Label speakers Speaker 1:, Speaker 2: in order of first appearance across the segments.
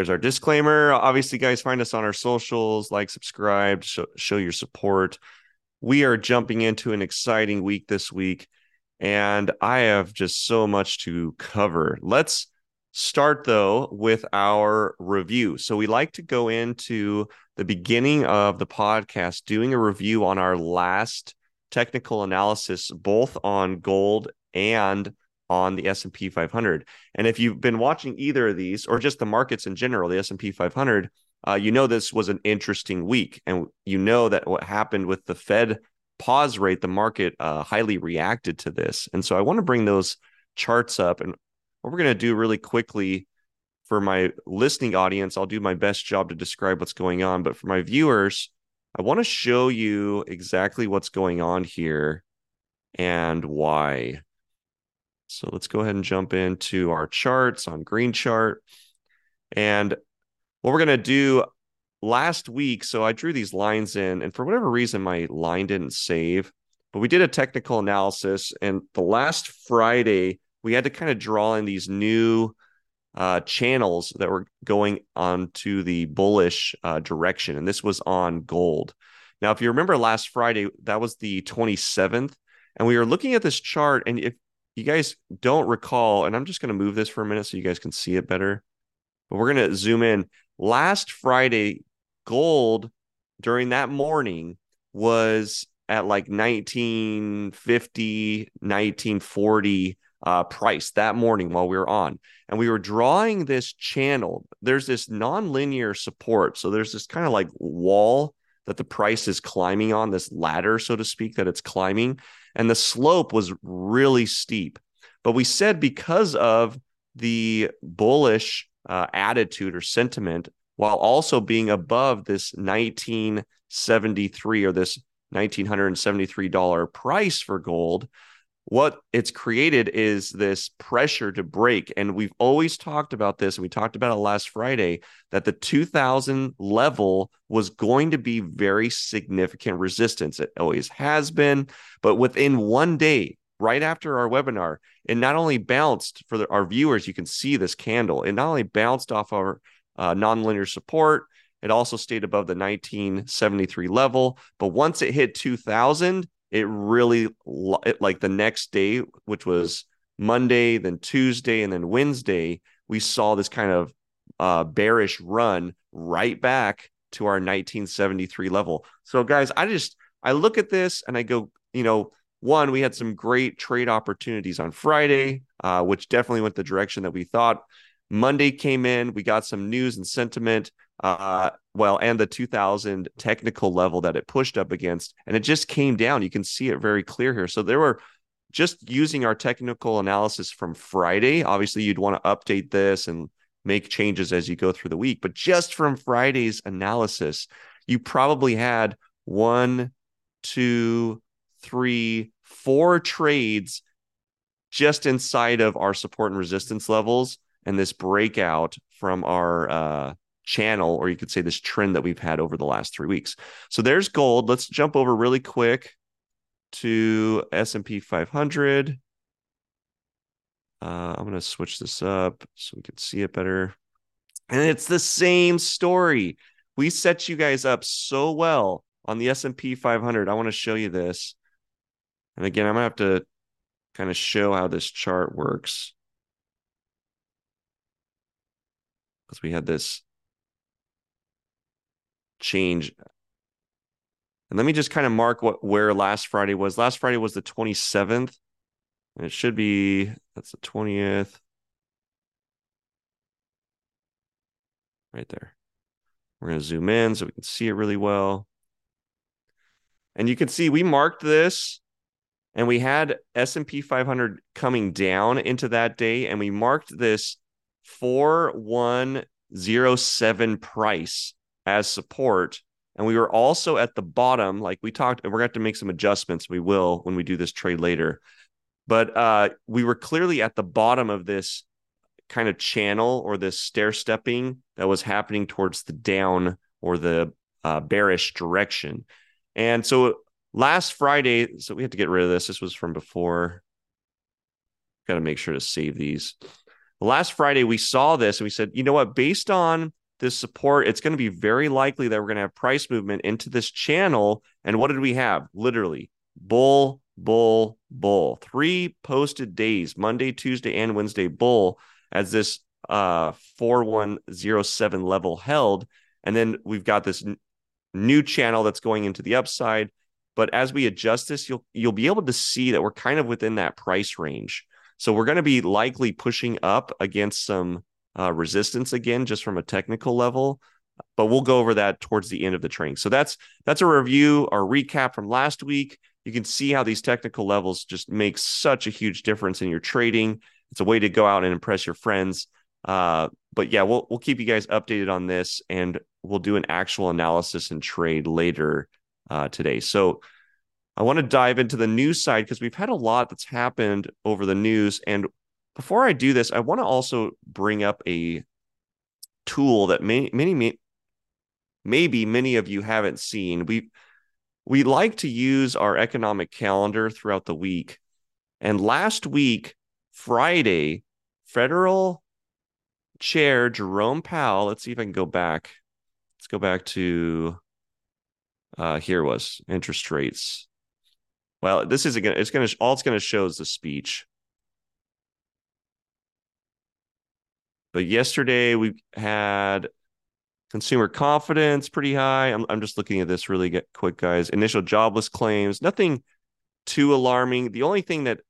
Speaker 1: there's our disclaimer. Obviously, guys, find us on our socials, like, subscribe, show, show your support. We are jumping into an exciting week this week, and I have just so much to cover. Let's start though with our review. So we like to go into the beginning of the podcast doing a review on our last technical analysis both on gold and on the S&P 500. And if you've been watching either of these or just the markets in general, the S&P 500, uh, you know this was an interesting week and you know that what happened with the Fed pause rate, the market uh, highly reacted to this. And so I want to bring those charts up and what we're going to do really quickly for my listening audience, I'll do my best job to describe what's going on, but for my viewers, I want to show you exactly what's going on here and why. So let's go ahead and jump into our charts on green chart. And what we're going to do last week, so I drew these lines in, and for whatever reason, my line didn't save, but we did a technical analysis. And the last Friday, we had to kind of draw in these new uh, channels that were going on to the bullish uh, direction. And this was on gold. Now, if you remember last Friday, that was the 27th. And we were looking at this chart. And if you guys don't recall, and I'm just going to move this for a minute so you guys can see it better. But we're going to zoom in. Last Friday, gold during that morning was at like 1950, 1940 uh, price that morning while we were on. And we were drawing this channel. There's this nonlinear support. So there's this kind of like wall that the price is climbing on, this ladder, so to speak, that it's climbing and the slope was really steep. But we said because of the bullish uh, attitude or sentiment, while also being above this 1973 or this $1,973 price for gold, what it's created is this pressure to break. And we've always talked about this, we talked about it last Friday, that the 2000 level was going to be very significant resistance. It always has been. But within one day, right after our webinar, it not only bounced for the, our viewers, you can see this candle, it not only bounced off our uh, nonlinear support, it also stayed above the 1973 level. But once it hit 2000, it really like the next day, which was Monday, then Tuesday, and then Wednesday, we saw this kind of uh, bearish run right back to our 1973 level. So, guys, I just I look at this and I go, you know, one, we had some great trade opportunities on Friday, uh, which definitely went the direction that we thought. Monday came in, we got some news and sentiment uh, well, and the 2000 technical level that it pushed up against, and it just came down. You can see it very clear here. So there were just using our technical analysis from Friday. Obviously, you'd want to update this and make changes as you go through the week, but just from Friday's analysis, you probably had one, two, three, four trades just inside of our support and resistance levels and this breakout from our uh, channel, or you could say this trend that we've had over the last three weeks. So there's gold. Let's jump over really quick to S&P 500. Uh, I'm going to switch this up so we can see it better. And it's the same story. We set you guys up so well on the S&P 500. I want to show you this. And again, I'm going to have to kind of show how this chart works. Because we had this change. And let me just kind of mark what where last Friday was. Last Friday was the 27th. And it should be that's the 20th. Right there. We're going to zoom in so we can see it really well. And you can see we marked this and we had S&P 500 coming down into that day and we marked this 4107 price as support. And we were also at the bottom, like we talked, and we're going to have to make some adjustments. We will when we do this trade later. But uh, we were clearly at the bottom of this kind of channel or this stair stepping that was happening towards the down or the uh, bearish direction. And so last Friday, so we had to get rid of this. This was from before. Got to make sure to save these. last Friday we saw this and we said, you know what, based on this support, it's going to be very likely that we're going to have price movement into this channel. And what did we have? Literally bull, bull, bull. Three posted days, Monday, Tuesday, and Wednesday bull as this uh 4107 level held. And then we've got this n- new channel that's going into the upside. But as we adjust this, you'll you'll be able to see that we're kind of within that price range. So we're going to be likely pushing up against some uh, resistance again, just from a technical level. But we'll go over that towards the end of the training. So that's that's a review or recap from last week. You can see how these technical levels just make such a huge difference in your trading. It's a way to go out and impress your friends. Uh, but yeah, we'll we'll keep you guys updated on this, and we'll do an actual analysis and trade later uh, today. So I want to dive into the news side because we've had a lot that's happened over the news. And before I do this, I want to also bring up a tool that many, maybe many of you haven't seen. We we like to use our economic calendar throughout the week. And last week, Friday, federal chair Jerome Powell, let's see if I can go back. Let's go back to uh here was interest rates. Well, this isn't gonna. It's gonna. All it's gonna show is the speech. But yesterday we had consumer confidence pretty high. I'm I'm just looking at this really quick, guys. Initial jobless claims, nothing too alarming. The only thing that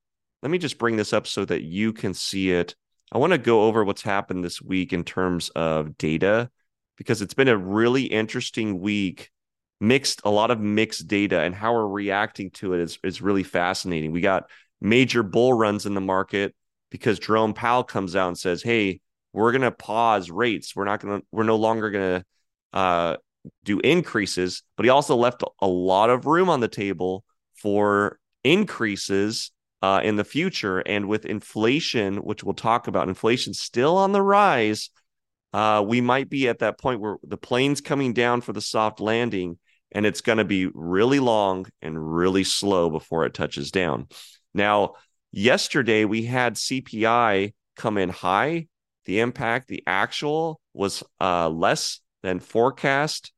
Speaker 1: let me just bring this up so that you can see it. I want to go over what's happened this week in terms of data because it's been a really interesting week mixed a lot of mixed data and how we're reacting to it is, is really fascinating. We got major bull runs in the market because Jerome Powell comes out and says, "Hey, we're going to pause rates. We're not going to we're no longer going to uh, do increases." But he also left a lot of room on the table for increases uh, in the future and with inflation, which we'll talk about, inflation still on the rise. Uh, we might be at that point where the plane's coming down for the soft landing and it's going to be really long and really slow before it touches down. Now, yesterday we had CPI come in high. The impact, the actual was uh, less than forecast.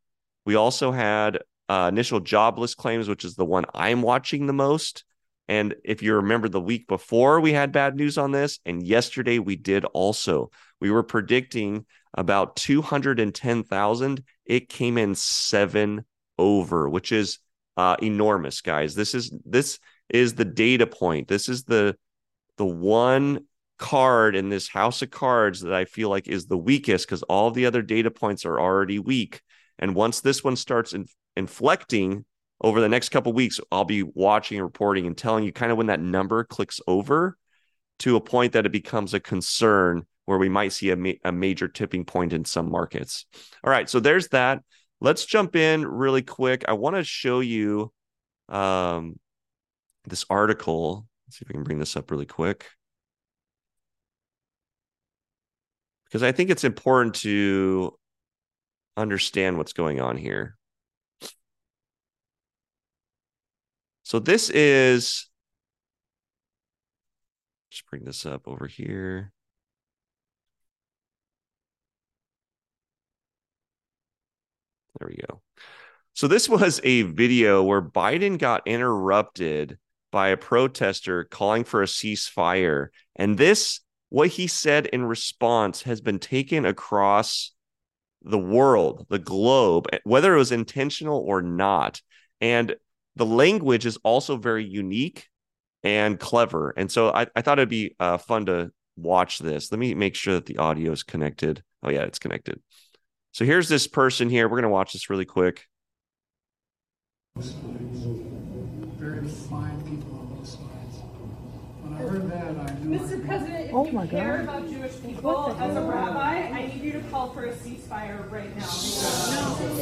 Speaker 1: We also had uh, initial jobless claims, which is the one I'm watching the most. And if you remember the week before, we had bad news on this. And yesterday we did also. We were predicting about 210,000. It came in seven over, which is uh, enormous, guys. This is this is the data point. This is the the one card in this house of cards that I feel like is the weakest because all the other data points are already weak. And once this one starts in, inflecting over the next couple weeks, I'll be watching and reporting and telling you kind of when that number clicks over to a point that it becomes a concern where we might see a, ma- a major tipping point in some markets. All right, so there's that let's jump in really quick. I want to show you um, this article. Let's see if I can bring this up really quick. Because I think it's important to understand what's going on here. So this is, just bring this up over here. There we go. So this was a video where Biden got interrupted by a protester calling for a ceasefire. And this, what he said in response, has been taken across the world, the globe, whether it was intentional or not. And the language is also very unique and clever. And so I, I thought it'd be uh, fun to watch this. Let me make sure that the audio is connected. Oh, yeah, it's connected. So here's this person here. We're going to watch this really quick.
Speaker 2: Very fine people on both sides. When I heard that, I knew.
Speaker 3: Mr. President, if
Speaker 4: Oh
Speaker 3: you
Speaker 4: my
Speaker 3: care
Speaker 4: God.
Speaker 3: about Jewish people as a rabbi, I need you to call for a ceasefire right now.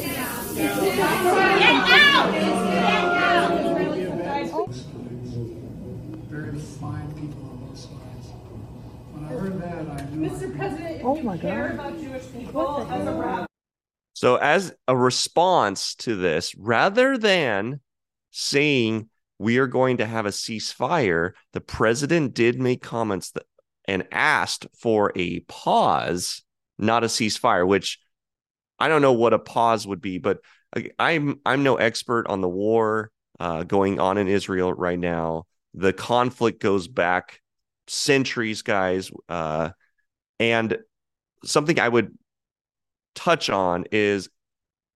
Speaker 2: Very fine people on both sides. When I heard that, I knew.
Speaker 3: Mr. President, if
Speaker 4: Oh
Speaker 3: you care
Speaker 4: God.
Speaker 3: about Jewish people
Speaker 4: the
Speaker 3: as a
Speaker 4: hell?
Speaker 3: rabbi,
Speaker 1: So, as a response to this, rather than saying we are going to have a ceasefire, the president did make comments that and asked for a pause, not a ceasefire, which I don't know what a pause would be, but I'm I'm no expert on the war uh, going on in Israel right now. The conflict goes back centuries, guys, uh, and something I would touch on is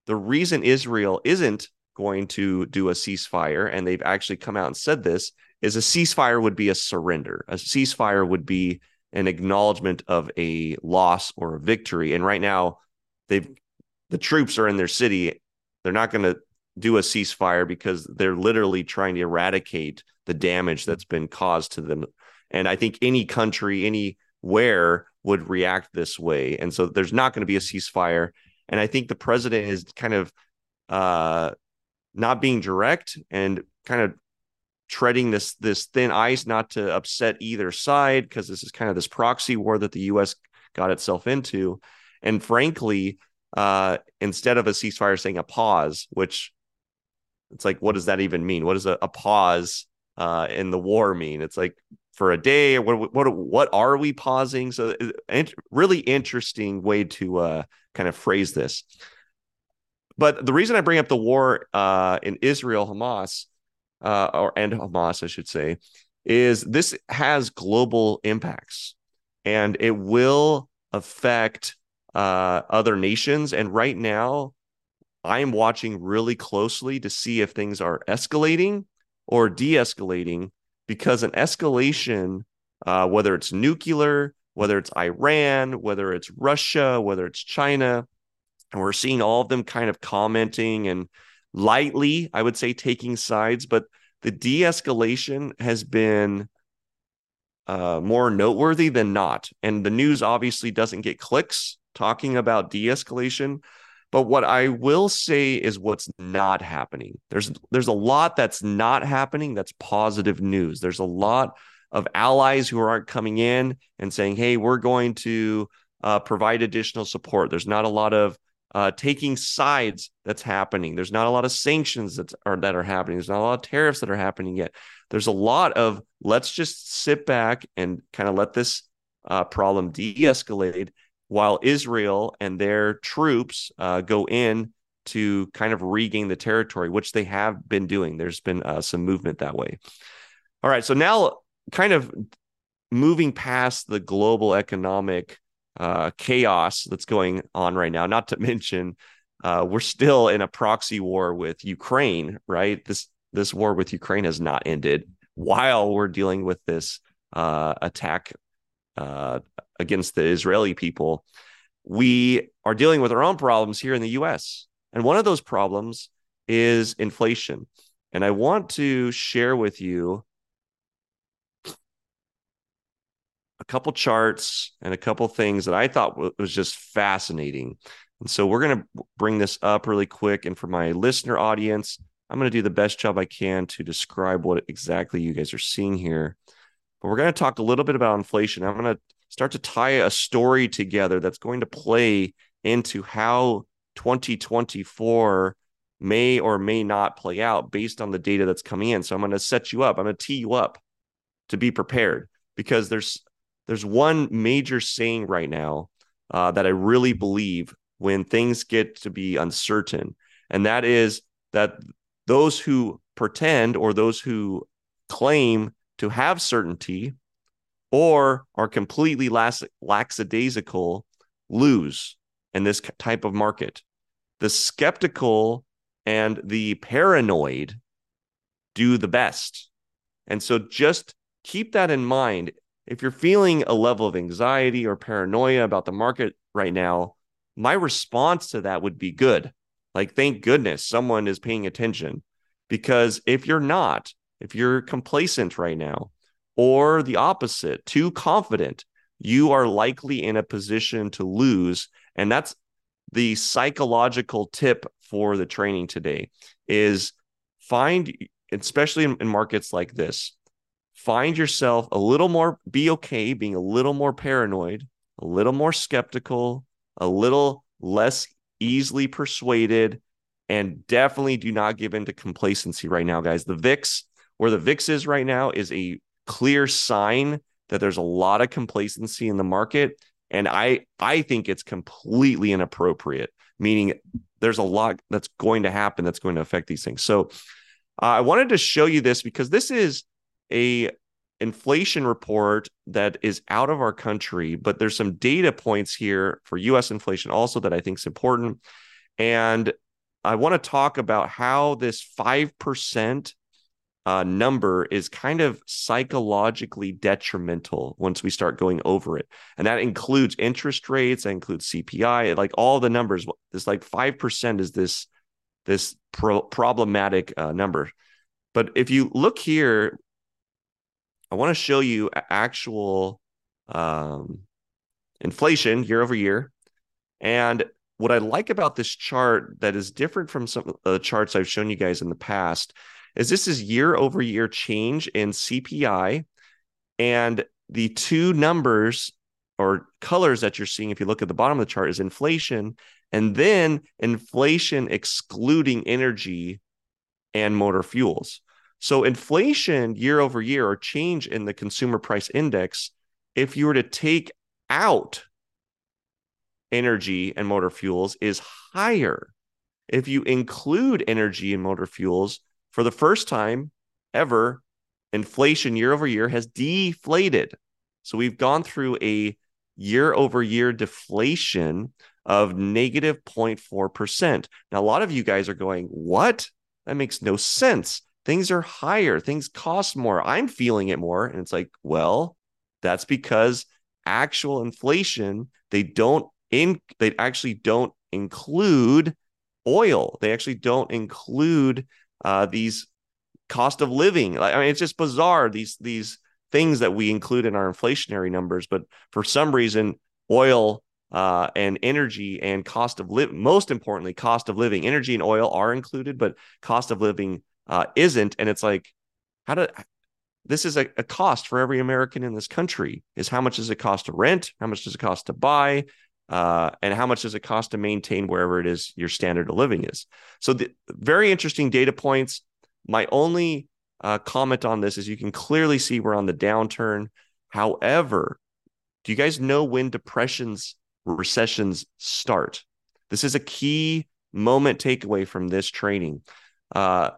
Speaker 1: the reason Israel isn't going to do a ceasefire, and they've actually come out and said this, is a ceasefire would be a surrender. A ceasefire would be an acknowledgement of a loss or a victory. And right now, they've the troops are in their city. They're not going to do a ceasefire because they're literally trying to eradicate the damage that's been caused to them. And I think any country, anywhere would react this way. And so there's not going to be a ceasefire. And I think the president is kind of uh, not being direct and kind of treading this this thin ice not to upset either side because this is kind of this proxy war that the US got itself into. And frankly, uh, instead of a ceasefire saying a pause, which it's like, what does that even mean? What does a, a pause uh, in the war mean? It's like for a day, what what what are we pausing? So, really interesting way to uh, kind of phrase this. But the reason I bring up the war uh, in Israel, Hamas, uh, or and Hamas, I should say, is this has global impacts, and it will affect uh, other nations. And right now, I'm watching really closely to see if things are escalating or de-escalating, because an escalation, uh, whether it's nuclear, whether it's Iran, whether it's Russia, whether it's China, and we're seeing all of them kind of commenting and lightly, I would say, taking sides. But the de escalation has been uh, more noteworthy than not. And the news obviously doesn't get clicks talking about de escalation. But what I will say is what's not happening. There's there's a lot that's not happening that's positive news. There's a lot of allies who aren't coming in and saying, "Hey, we're going to uh, provide additional support." There's not a lot of uh, taking sides that's happening. There's not a lot of sanctions that are that are happening. There's not a lot of tariffs that are happening yet. There's a lot of let's just sit back and kind of let this uh, problem de-escalate while Israel and their troops uh, go in to kind of regain the territory, which they have been doing. There's been uh, some movement that way. All right, so now kind of moving past the global economic uh, chaos that's going on right now. Not to mention, uh, we're still in a proxy war with Ukraine. Right this this war with Ukraine has not ended while we're dealing with this uh, attack uh, against the Israeli people. We are dealing with our own problems here in the U.S. And one of those problems is inflation. And I want to share with you a couple charts and a couple things that I thought was just fascinating. And so we're going to bring this up really quick. And for my listener audience, I'm going to do the best job I can to describe what exactly you guys are seeing here. But we're going to talk a little bit about inflation. I'm going to start to tie a story together that's going to play into how 2024 may or may not play out based on the data that's coming in. So I'm going to set you up. I'm going to tee you up to be prepared because there's there's one major saying right now uh, that I really believe when things get to be uncertain, and that is that those who pretend or those who claim to have certainty or are completely lax- lackadaisical lose in this type of market. The skeptical and the paranoid do the best. And so just keep that in mind if you're feeling a level of anxiety or paranoia about the market right now, my response to that would be good. Like, thank goodness someone is paying attention. Because if you're not, if you're complacent right now, or the opposite, too confident, you are likely in a position to lose. And that's the psychological tip for the training today is find, especially in, in markets like this, find yourself a little more, be okay being a little more paranoid, a little more skeptical, a little less easily persuaded, and definitely do not give into complacency right now, guys. The VIX, where the VIX is right now, is a clear sign that there's a lot of complacency in the market. And I I think it's completely inappropriate, meaning there's a lot that's going to happen that's going to affect these things. So uh, I wanted to show you this because this is a inflation report that is out of our country, but there's some data points here for US inflation also that I think is important. And I want to talk about how this 5% uh, number is kind of psychologically detrimental once we start going over it. And that includes interest rates, that includes CPI, like all the numbers. This like 5% is this, this pro- problematic uh, number. But if you look here, I want to show you actual um, inflation year over year. And what I like about this chart that is different from some of the charts I've shown you guys in the past is this is year over year change in CPI. And the two numbers or colors that you're seeing, if you look at the bottom of the chart, is inflation and then inflation excluding energy and motor fuels. So, inflation year over year or change in the consumer price index, if you were to take out energy and motor fuels is higher. If you include energy and motor fuels, for the first time ever, inflation year over year has deflated. So we've gone through a year over year deflation of negative 0.4%. Now, a lot of you guys are going, What? That makes no sense. Things are higher, things cost more. I'm feeling it more. And it's like, Well, that's because actual inflation, they don't in they actually don't include oil. They actually don't include uh, these cost of living. I mean, it's just bizarre these these things that we include in our inflationary numbers, but for some reason, oil uh, and energy and cost of most importantly, cost of living, energy and oil are included, but cost of living uh, isn't. And it's like, how do this is a, a cost for every American in this country? Is how much does it cost to rent? How much does it cost to buy? uh, and how much does it cost to maintain wherever it is your standard of living is. So, the, very interesting data points. My only uh, comment on this is you can clearly see we're on the downturn. However, do you guys know when depressions, recessions start? This is a key moment takeaway from this training. Uh,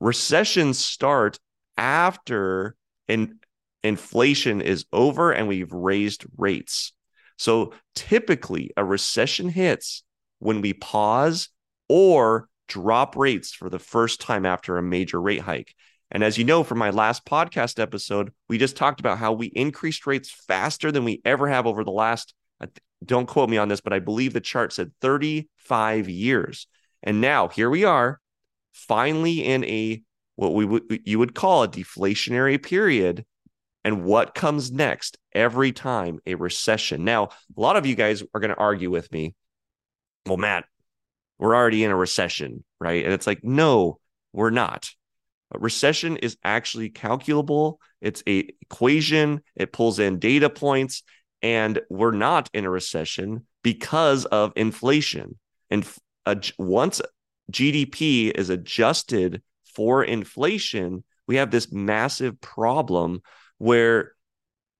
Speaker 1: recessions start after in, inflation is over and we've raised rates. So typically, a recession hits when we pause or drop rates for the first time after a major rate hike. And as you know from my last podcast episode, we just talked about how we increased rates faster than we ever have over the last, don't quote me on this, but I believe the chart said 35 years. And now here we are, finally in a what we would you would call a deflationary period and what comes next every time a recession. Now, a lot of you guys are going to argue with me. Well, Matt, we're already in a recession, right? And it's like, no, we're not. A recession is actually calculable. It's a equation. It pulls in data points, and we're not in a recession because of inflation. And once GDP is adjusted for inflation, we have this massive problem where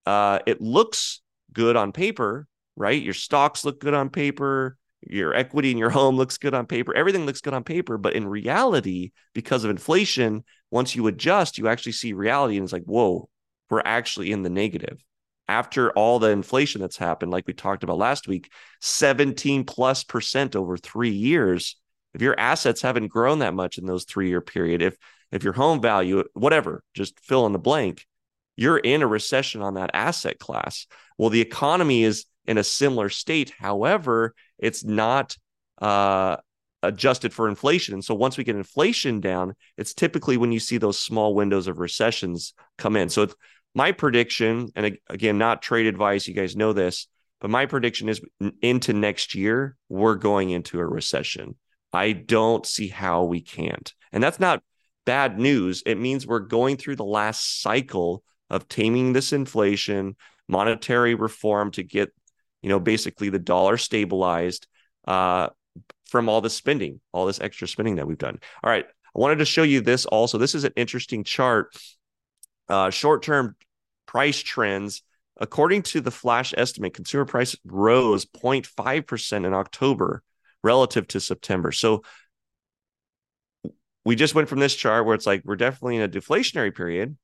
Speaker 1: uh, it looks good on paper, right? Your stocks look good on paper, your equity in your home looks good on paper, everything looks good on paper. But in reality, because of inflation, once you adjust, you actually see reality and it's like, whoa, we're actually in the negative. After all the inflation that's happened, like we talked about last week, 17 plus percent over three years. If your assets haven't grown that much in those three year period, if if your home value, whatever, just fill in the blank, you're in a recession on that asset class. Well, the economy is in a similar state. However, it's not uh, adjusted for inflation. And so once we get inflation down, it's typically when you see those small windows of recessions come in. So my prediction, and again, not trade advice, you guys know this, but my prediction is into next year, we're going into a recession. I don't see how we can't. And that's not bad news. It means we're going through the last cycle of taming this inflation, monetary reform to get, you know, basically the dollar stabilized uh, from all the spending, all this extra spending that we've done. All right. I wanted to show you this also. This is an interesting chart. Uh, short term price trends. According to the flash estimate, consumer price rose 0.5% in October relative to September. So we just went from this chart where it's like we're definitely in a deflationary period,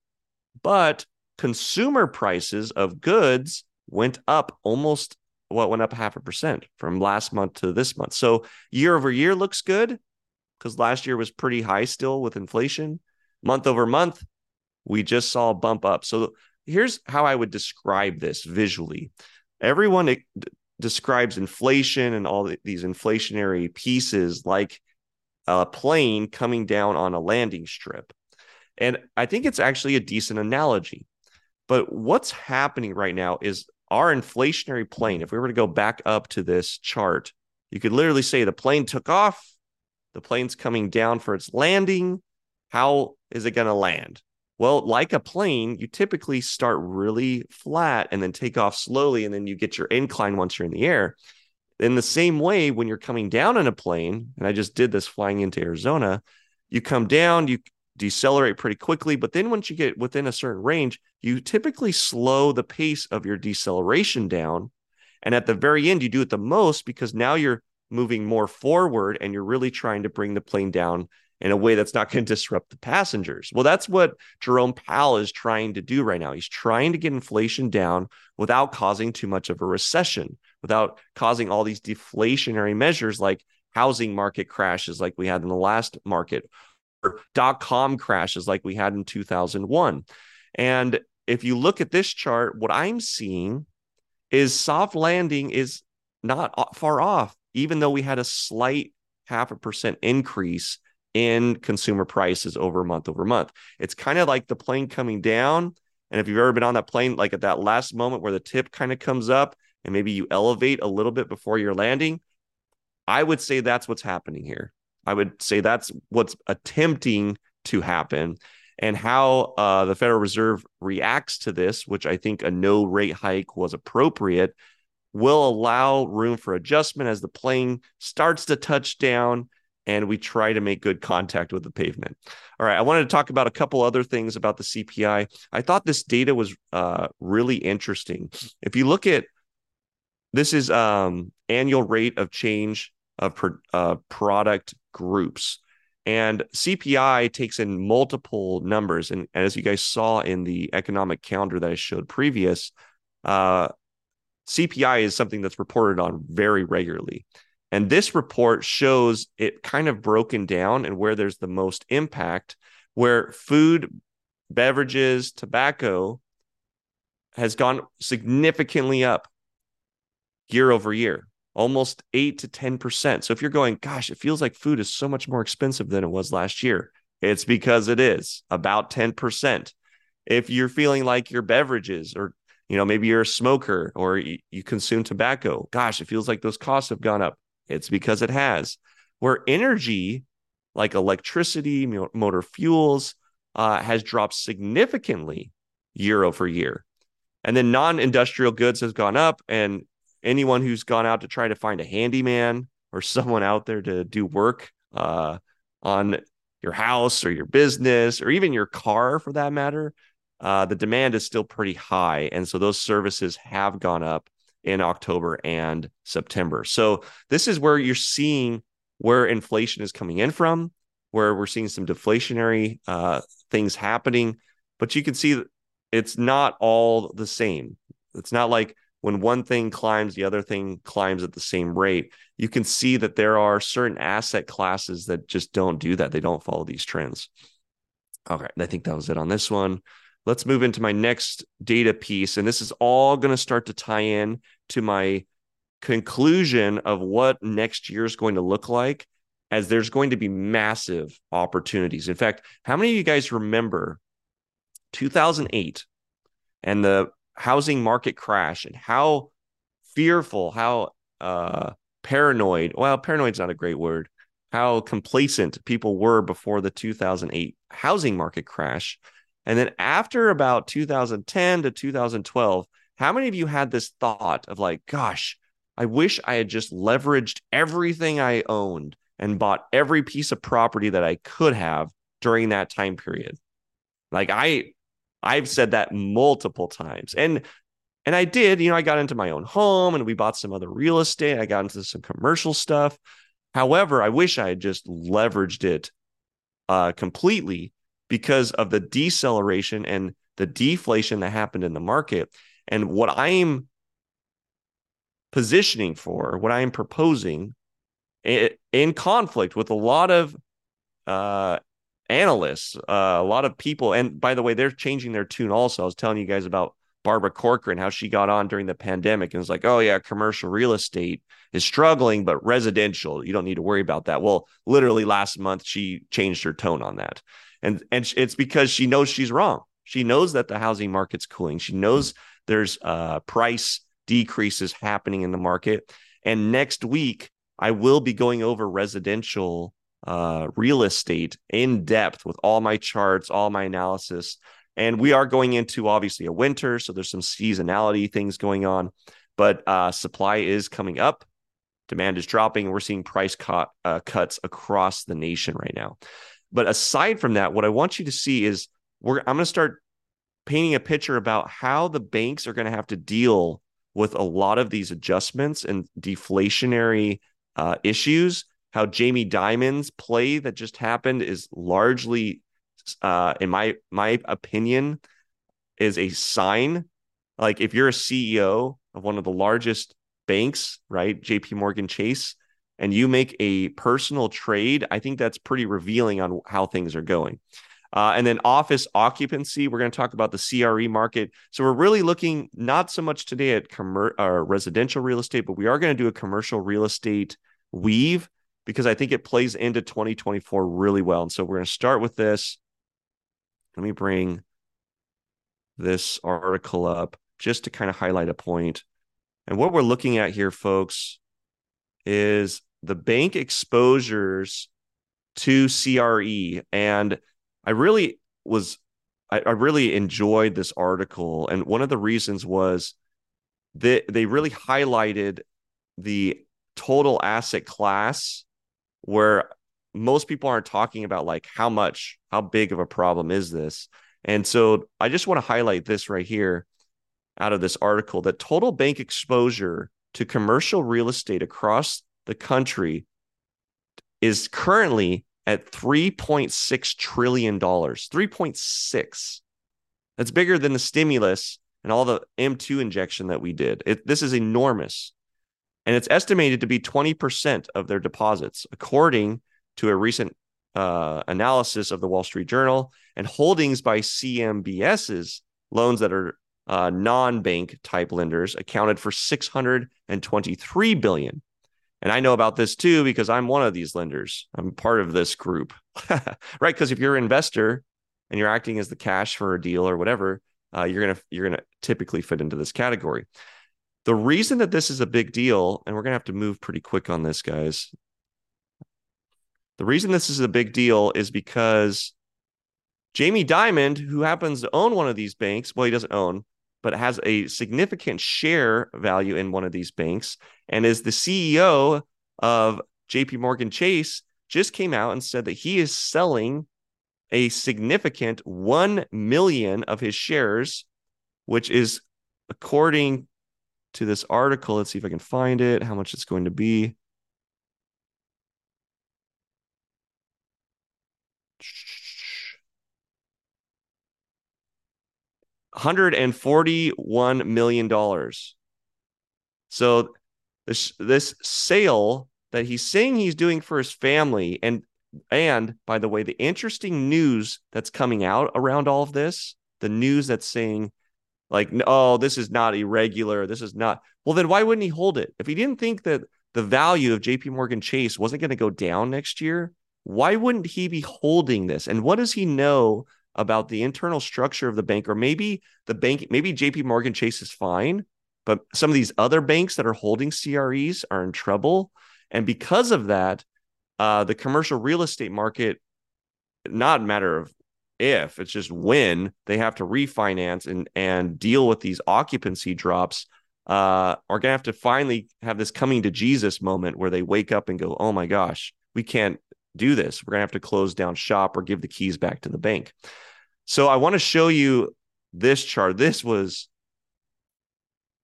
Speaker 1: but consumer prices of goods went up almost what went up half a percent from last month to this month. So year over year looks good because last year was pretty high still with inflation. Month over month, we just saw a bump up. So here's how I would describe this visually. Everyone describes inflation and all these inflationary pieces like a plane coming down on a landing strip. And I think it's actually a decent analogy. But what's happening right now is our inflationary plane, if we were to go back up to this chart, you could literally say the plane took off, the plane's coming down for its landing. How is it going to land? Well, like a plane, you typically start really flat and then take off slowly, and then you get your incline once you're in the air. In the same way, when you're coming down in a plane, and I just did this flying into Arizona, you come down, you decelerate pretty quickly. But then once you get within a certain range, you typically slow the pace of your deceleration down. And at the very end, you do it the most because now you're moving more forward and you're really trying to bring the plane down in a way that's not going to disrupt the passengers. Well, that's what Jerome Powell is trying to do right now. He's trying to get inflation down without causing too much of a recession, without causing all these deflationary measures like housing market crashes like we had in the last market or dot com crashes like we had in 2001. And if you look at this chart, what I'm seeing is soft landing is not far off, even though we had a slight half a percent increase in consumer prices over month over month. It's kind of like the plane coming down. And if you've ever been on that plane, like at that last moment where the tip kind of comes up and maybe you elevate a little bit before you're landing, I would say that's what's happening here. I would say that's what's attempting to happen. And how uh, the Federal Reserve reacts to this, which I think a no rate hike was appropriate, will allow room for adjustment as the plane starts to touch down and we try to make good contact with the pavement. All right, I wanted to talk about a couple other things about the CPI. I thought this data was uh, really interesting. If you look at this is um, annual rate of change of uh, product groups. And CPI takes in multiple numbers. And, and, as you guys saw in the economic calendar that I showed previous, uh, CPI is something that's reported on very regularly. And this report shows it kind of broken down and where there's the most impact, where food, beverages, tobacco has gone significantly up year over year almost 8 to 10%. So if you're going, gosh, it feels like food is so much more expensive than it was last year, it's because it is about 10%. If you're feeling like your beverages or you know, maybe you're a smoker or you consume tobacco. Gosh, it feels like those costs have gone up. It's because it has. Where energy, like electricity, motor fuels, uh, has dropped significantly year over year. And then non industrial goods has gone up. And anyone who's gone out to try to find a handyman or someone out there to do work uh, on your house or your business or even your car for that matter, uh, the demand is still pretty high. And so those services have gone up in October and September. So this is where you're seeing where inflation is coming in from, where we're seeing some deflationary uh, things happening. But you can see it's not all the same. It's not like when one thing climbs, the other thing climbs at the same rate. You can see that there are certain asset classes that just don't do that. They don't follow these trends. Okay, I think that was it on this one. Let's move into my next data piece. And this is all going to start to tie in to my conclusion of what next year is going to look like, as there's going to be massive opportunities. In fact, how many of you guys remember 2008 and the housing market crash and how fearful, how uh, paranoid, well, paranoid's not a great word, how complacent people were before the 2008 housing market crash. And then after about 2010 to 2012, how many of you had this thought of like, gosh, I wish I had just leveraged everything I owned and bought every piece of property that I could have during that time period? Like, I I've said that multiple times. And and I did, you know, I got into my own home and we bought some other real estate. I got into some commercial stuff. However, I wish I had just leveraged it uh, completely because of the deceleration and the deflation that happened in the market. And what I'm positioning for, what I am proposing in conflict with a lot of uh, analysts, uh, a lot of people. And by the way, they're changing their tune also. I was telling you guys about Barbara Corcoran, how she got on during the pandemic and was like, oh, yeah, commercial real estate is struggling, but residential, you don't need to worry about that. Well, literally last month, she changed her tone on that. And, and it's because she knows she's wrong. She knows that the housing market's cooling. She knows there's uh, price decreases happening in the market. And next week, I will be going over residential uh, real estate in depth with all my charts, all my analysis. And we are going into obviously a winter, so there's some seasonality things going on, but uh, supply is coming up, demand is dropping, we're seeing price cut, uh, cuts across the nation right now. But aside from that, what I want you to see is we're I'm going to start painting a picture about how the banks are going to have to deal with a lot of these adjustments and deflationary uh, issues. How Jamie Dimon's play that just happened is largely, uh, in my my opinion, is a sign. Like if you're a CEO of one of the largest banks, right, J.P. Morgan Chase, and you make a personal trade, I think that's pretty revealing on how things are going. Uh, and then office occupancy, we're going to talk about the CRE market. So we're really looking not so much today at commer- uh, residential real estate, but we are going to do a commercial real estate weave because I think it plays into 2024 really well. And so we're going to start with this. Let me bring this article up just to kind of highlight a point. And what we're looking at here, folks, is the bank exposures to CRE. And I really was, I, I really enjoyed this article. And one of the reasons was that they really highlighted the total asset class where most people aren't talking about like how much how big of a problem is this and so i just want to highlight this right here out of this article that total bank exposure to commercial real estate across the country is currently at 3.6 trillion dollars 3.6 that's bigger than the stimulus and all the m2 injection that we did it, this is enormous and it's estimated to be 20% of their deposits, according to a recent uh, analysis of the Wall Street Journal. And holdings by CMBS's loans that are uh, non-bank type lenders accounted for 623 billion. And I know about this too because I'm one of these lenders. I'm part of this group, right? Because if you're an investor and you're acting as the cash for a deal or whatever, uh, you're gonna you're gonna typically fit into this category. The reason that this is a big deal, and we're to have to move pretty quick on this, guys. The reason this is a big deal is because Jamie Dimon, who happens to own one of these banks, well, he doesn't own, but has a significant share value in one of these banks and is the CEO of JP Morgan Chase, just came out and said that he is selling a significant 1 million of his shares, which is according to this article. Let's see if I can find it, how much it's going to be. $141 million. So this this sale that he's saying he's doing for his family and and by the way the interesting news that's coming out around all of this the news that's saying like oh this is not irregular. This is not well then why wouldn't he hold it? If he didn't think that the value of jp morgan chase wasn't going to go down next year why wouldn't he be holding this? And what does he know about the internal structure of the bank or maybe the bank maybe jp morgan chase is fine but some of these other banks that are holding cres are in trouble. And because of that uh, the commercial real estate market not matter of if it's just when they have to refinance and and deal with these occupancy drops uh are gonna have to finally have this coming to jesus moment where they wake up and go oh my gosh we can't do this we're gonna have to close down shop or give the keys back to the bank so i want to show you this chart. This was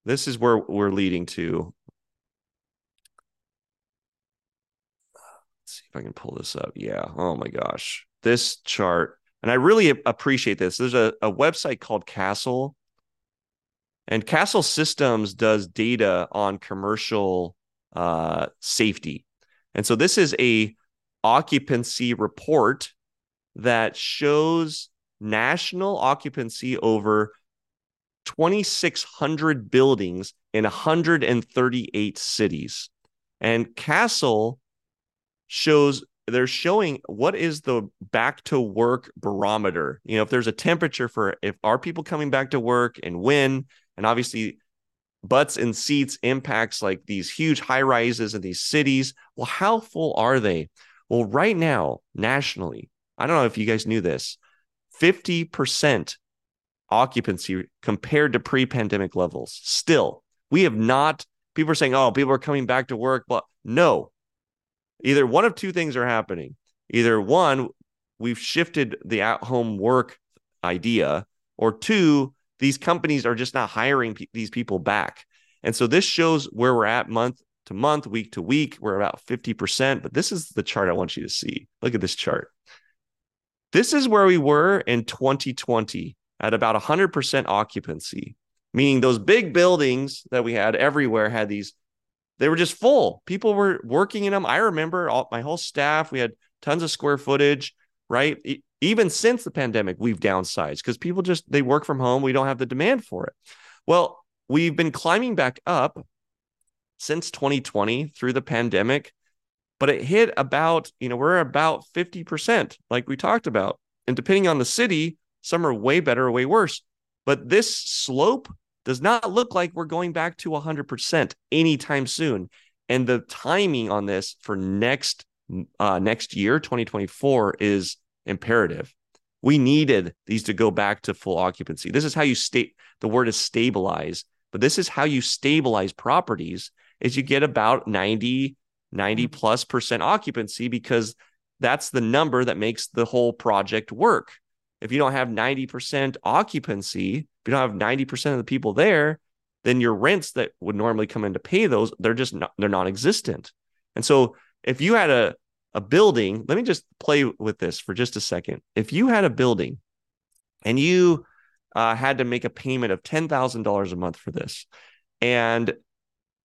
Speaker 1: this is where we're leading to. Let's see if I can pull this up. Yeah. Oh my gosh. This chart. And I really appreciate this. There's a, a website called Castle. And Castle Systems does data on commercial uh, safety. And so this is a occupancy report that shows national occupancy over 2,600 buildings in 138 cities. And Castle shows they're showing what is the back to work barometer. You know, if there's a temperature for if are people coming back to work and when, and obviously butts and seats impacts like these huge high rises in these cities. Well, how full are they? Well, right now, nationally, I don't know if you guys knew this 50% occupancy compared to pre pandemic levels. Still, we have not, people are saying, oh, people are coming back to work. But no, either one of two things are happening. Either one, we've shifted the at home work idea, or two, these companies are just not hiring these people back. And so this shows where we're at month to month, week to week. We're about 50%. But this is the chart I want you to see. Look at this chart. This is where we were in 2020 at about 100% occupancy, meaning those big buildings that we had everywhere had these, they were just full. People were working in them. I remember all, my whole staff, we had tons of square footage, right? Even since the pandemic, we've downsized because people just, they work from home. We don't have the demand for it. Well, we've been climbing back up since 2020 through the pandemic, but it hit about, you know, we're about 50%, like we talked about. And depending on the city, some are way better, way worse. But this slope does not look like we're going back to 100% anytime soon. And the timing on this for next uh, next year, 2024, is imperative. We needed these to go back to full occupancy. This is how you state the word is stabilize, but this is how you stabilize properties is you get about 90, 90 mm-hmm. plus percent occupancy because that's the number that makes the whole project work if you don't have 90% occupancy, if you don't have 90% of the people there, then your rents that would normally come in to pay those, they're just not, they're non-existent. And so if you had a, a building, let me just play with this for just a second. If you had a building and you uh, had to make a payment of $10,000 a month for this, and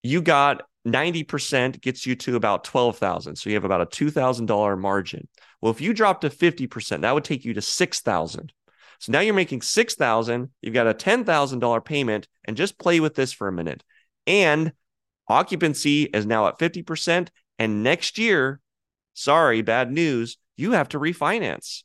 Speaker 1: you got 90% gets you to about 12,000. So you have about a $2,000 margin. Well, if you drop to 50%, that would take you to 6,000. So now you're making 6,000, you've got a $10,000 payment and just play with this for a minute. And occupancy is now at 50% and next year, sorry, bad news, you have to refinance.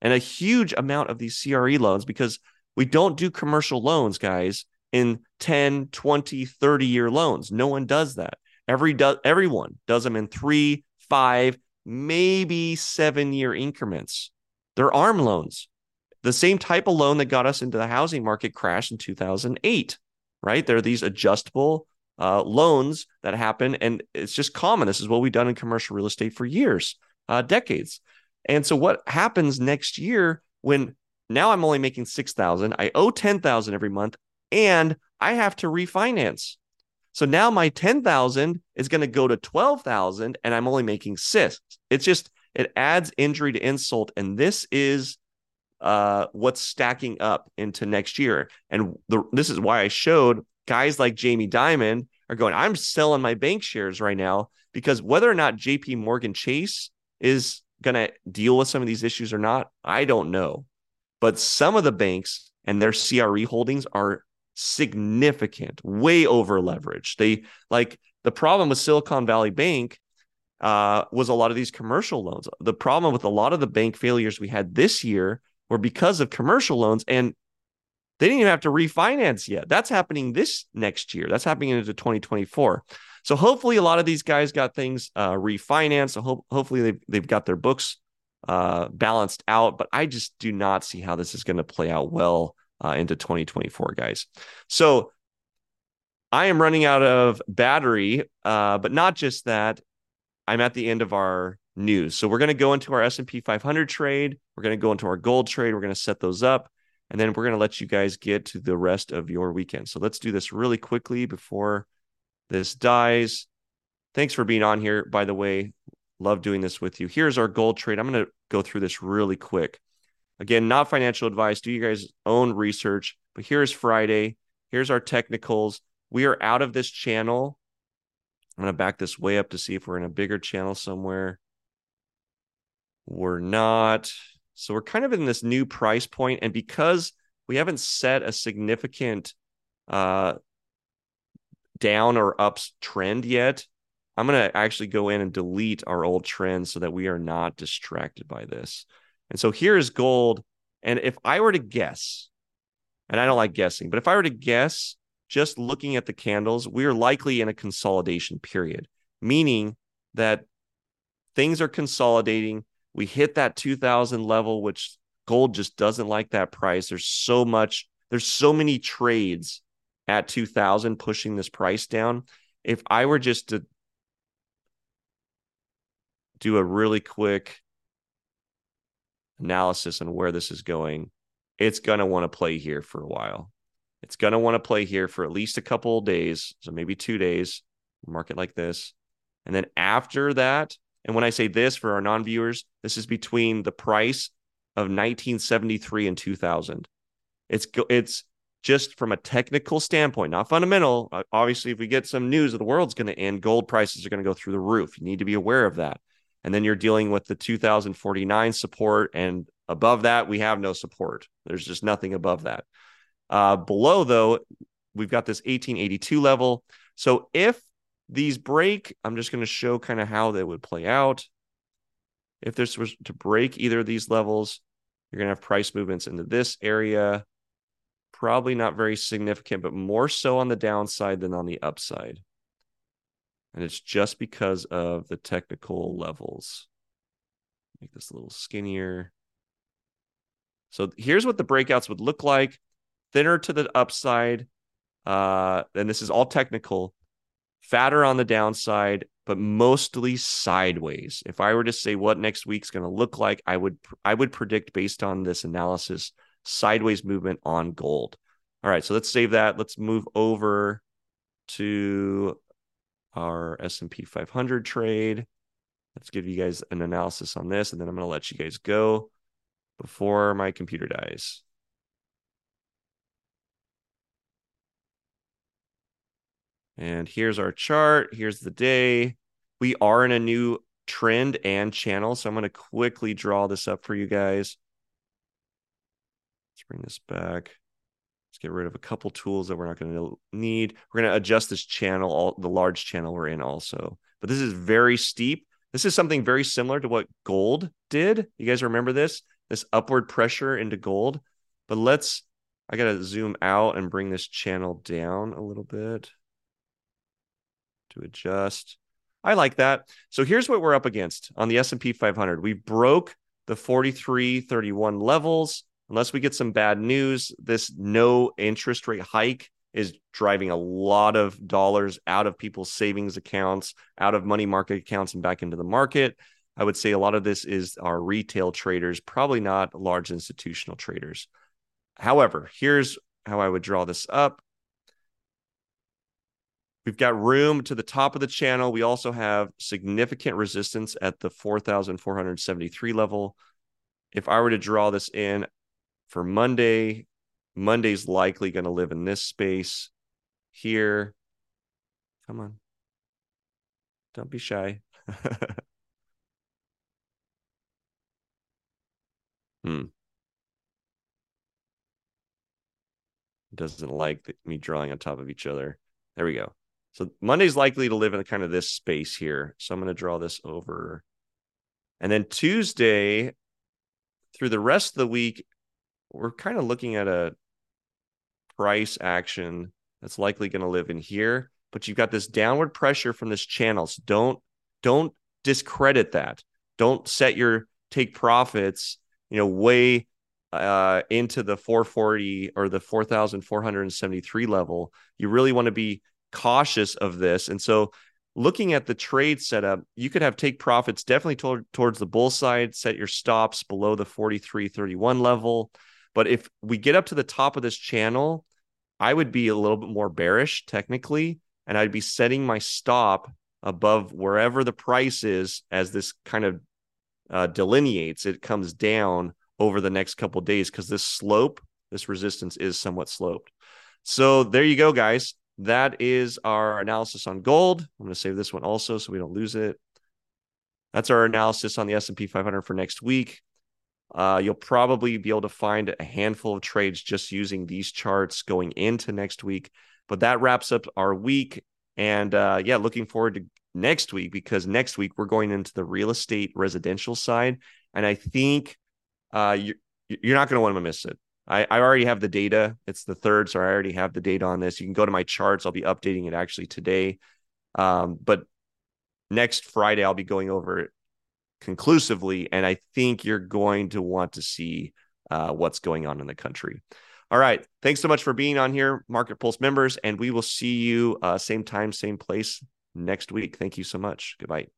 Speaker 1: And a huge amount of these CRE loans because we don't do commercial loans, guys in 10, 20, 30 year loans. No one does that. Every do- everyone does them in three, five, maybe seven year increments. They're ARM loans. The same type of loan that got us into the housing market crash in 2008, right? There are these adjustable uh, loans that happen, and it's just common. This is what we've done in commercial real estate for years, uh, decades. And so, what happens next year when now I'm only making six thousand, I owe ten thousand every month, and I have to refinance. So now my 10,000 is going to go to 12,000 and I'm only making 6. It's just it adds injury to insult and this is uh, what's stacking up into next year. And the, this is why I showed guys like Jamie Dimon are going I'm selling my bank shares right now because whether or not JP Morgan Chase is going to deal with some of these issues or not, I don't know. But some of the banks and their CRE holdings are significant, way over leveraged. They like the problem with Silicon Valley Bank uh, was a lot of these commercial loans. The problem with a lot of the bank failures we had this year were because of commercial loans, and they didn't even have to refinance yet. That's happening this next year. That's happening into 2024. So hopefully, a lot of these guys got things uh, refinanced. So ho- hopefully, they've they've got their books uh, balanced out. But I just do not see how this is going to play out well uh, into 2024, guys. So I am running out of battery, uh, but not just that. I'm at the end of our news. So we're going to go into our S&P 500 trade. We're going to go into our gold trade. We're going to set those up. And then we're going to let you guys get to the rest of your weekend. So let's do this really quickly before this dies. Thanks for being on here, by the way. Love doing this with you. Here's our gold trade. I'm going to go through this really quick. Again, not financial advice. Do you guys own research? But here's Friday. Here's our technicals. We are out of this channel. I'm going to back this way up to see if we're in a bigger channel somewhere. We're not. So we're kind of in this new price point, and because we haven't set a significant uh, down or ups trend yet, I'm going to actually go in and delete our old trend so that we are not distracted by this. And so here's gold. And if I were to guess, and I don't like guessing, but if I were to guess, just looking at the candles, we are likely in a consolidation period, meaning that things are consolidating. We hit that 2000 level, which gold just doesn't like that price. There's so much, there's so many trades at 2000 pushing this price down. If I were just to do a really quick analysis on where this is going, it's going to want to play here for a while. It's going to want to play here for at least a couple of days, so maybe two days, market like this. And then after that, and when I say this for our non viewers, this is between the price of 1973 and 2000. It's it's just from a technical standpoint, not fundamental. Obviously, if we get some news that the world's going to end, gold prices are going to go through the roof. You need to be aware of that. And then you're dealing with the 2049 support. And above that, we have no support. There's just nothing above that. Uh, below, though, we've got this 1882 level. So if these break, I'm just going to show kind of how they would play out. If this was to break either of these levels, you're going to have price movements into this area. Probably not very significant, but more so on the downside than on the upside. And it's just because of the technical levels. Make this a little skinnier. So here's what the breakouts would look like thinner to the upside. Uh, and this is all technical, fatter on the downside, but mostly sideways. If I were to say what next week's going to look like, I would I would predict based on this analysis sideways movement on gold. All right, so let's save that. Let's move over to our S&P 500 trade. Let's give you guys an analysis on this, and then I'm going to let you guys go before my computer dies. And here's our chart. Here's the day. We are in a new trend and channel. So I'm going to quickly draw this up for you guys. Let's bring this back. Let's get rid of a couple tools that we're not going to need. We're going to adjust this channel, all the large channel we're in also. But this is very steep. This is something very similar to what gold did. You guys remember this? This upward pressure into gold. But let's, I got to zoom out and bring this channel down a little bit to adjust. I like that. So here's what we're up against on the S&P 500. We broke the 43.31 levels unless we get some bad news, this no interest rate hike is driving a lot of dollars out of people's savings accounts, out of money market accounts, and back into the market. I would say a lot of this is our retail traders, probably not large institutional traders. However, here's how I would draw this up. We've got room to the top of the channel. We also have significant resistance at the 4,473 level. If I were to draw this in, for Monday. Monday's likely going to live in this space here. Come on. Don't be shy. hmm. Doesn't like the, me drawing on top of each other. There we go. So Monday's likely to live in kind of this space here. So I'm going to draw this over. And then Tuesday, through the rest of the week, we're kind of looking at a price action that's likely going to live in here but you've got this downward pressure from this channel so don't don't discredit that. Don't set your take profits you know way uh into the 440 or the 4473 level. You really want to be cautious of this and so looking at the trade setup you could have take profits definitely toward, towards the bull side set your stops below the 4331 level But if we get up to the top of this channel, I would be a little bit more bearish technically, and I'd be setting my stop above wherever the price is as this kind of uh, delineates. It comes down over the next couple days because this slope, this resistance is somewhat sloped. So there you go, guys. That is our analysis on gold. I'm going to save this one also so we don't lose it. That's our analysis on the S&P 500 for next week. Uh, you'll probably be able to find a handful of trades just using these charts going into next week. But that wraps up our week. And uh, yeah, looking forward to next week because next week we're going into the real estate residential side. And I think uh, you're, you're not going to want to miss it. I, I already have the data. It's the third, so I already have the data on this. You can go to my charts. I'll be updating it actually today. Um, but next Friday, I'll be going over it conclusively. And I think you're going to want to see uh, what's going on in the country. All right. Thanks so much for being on here, Market Pulse members. And we will see you uh, same time, same place next week. Thank you so much. Goodbye.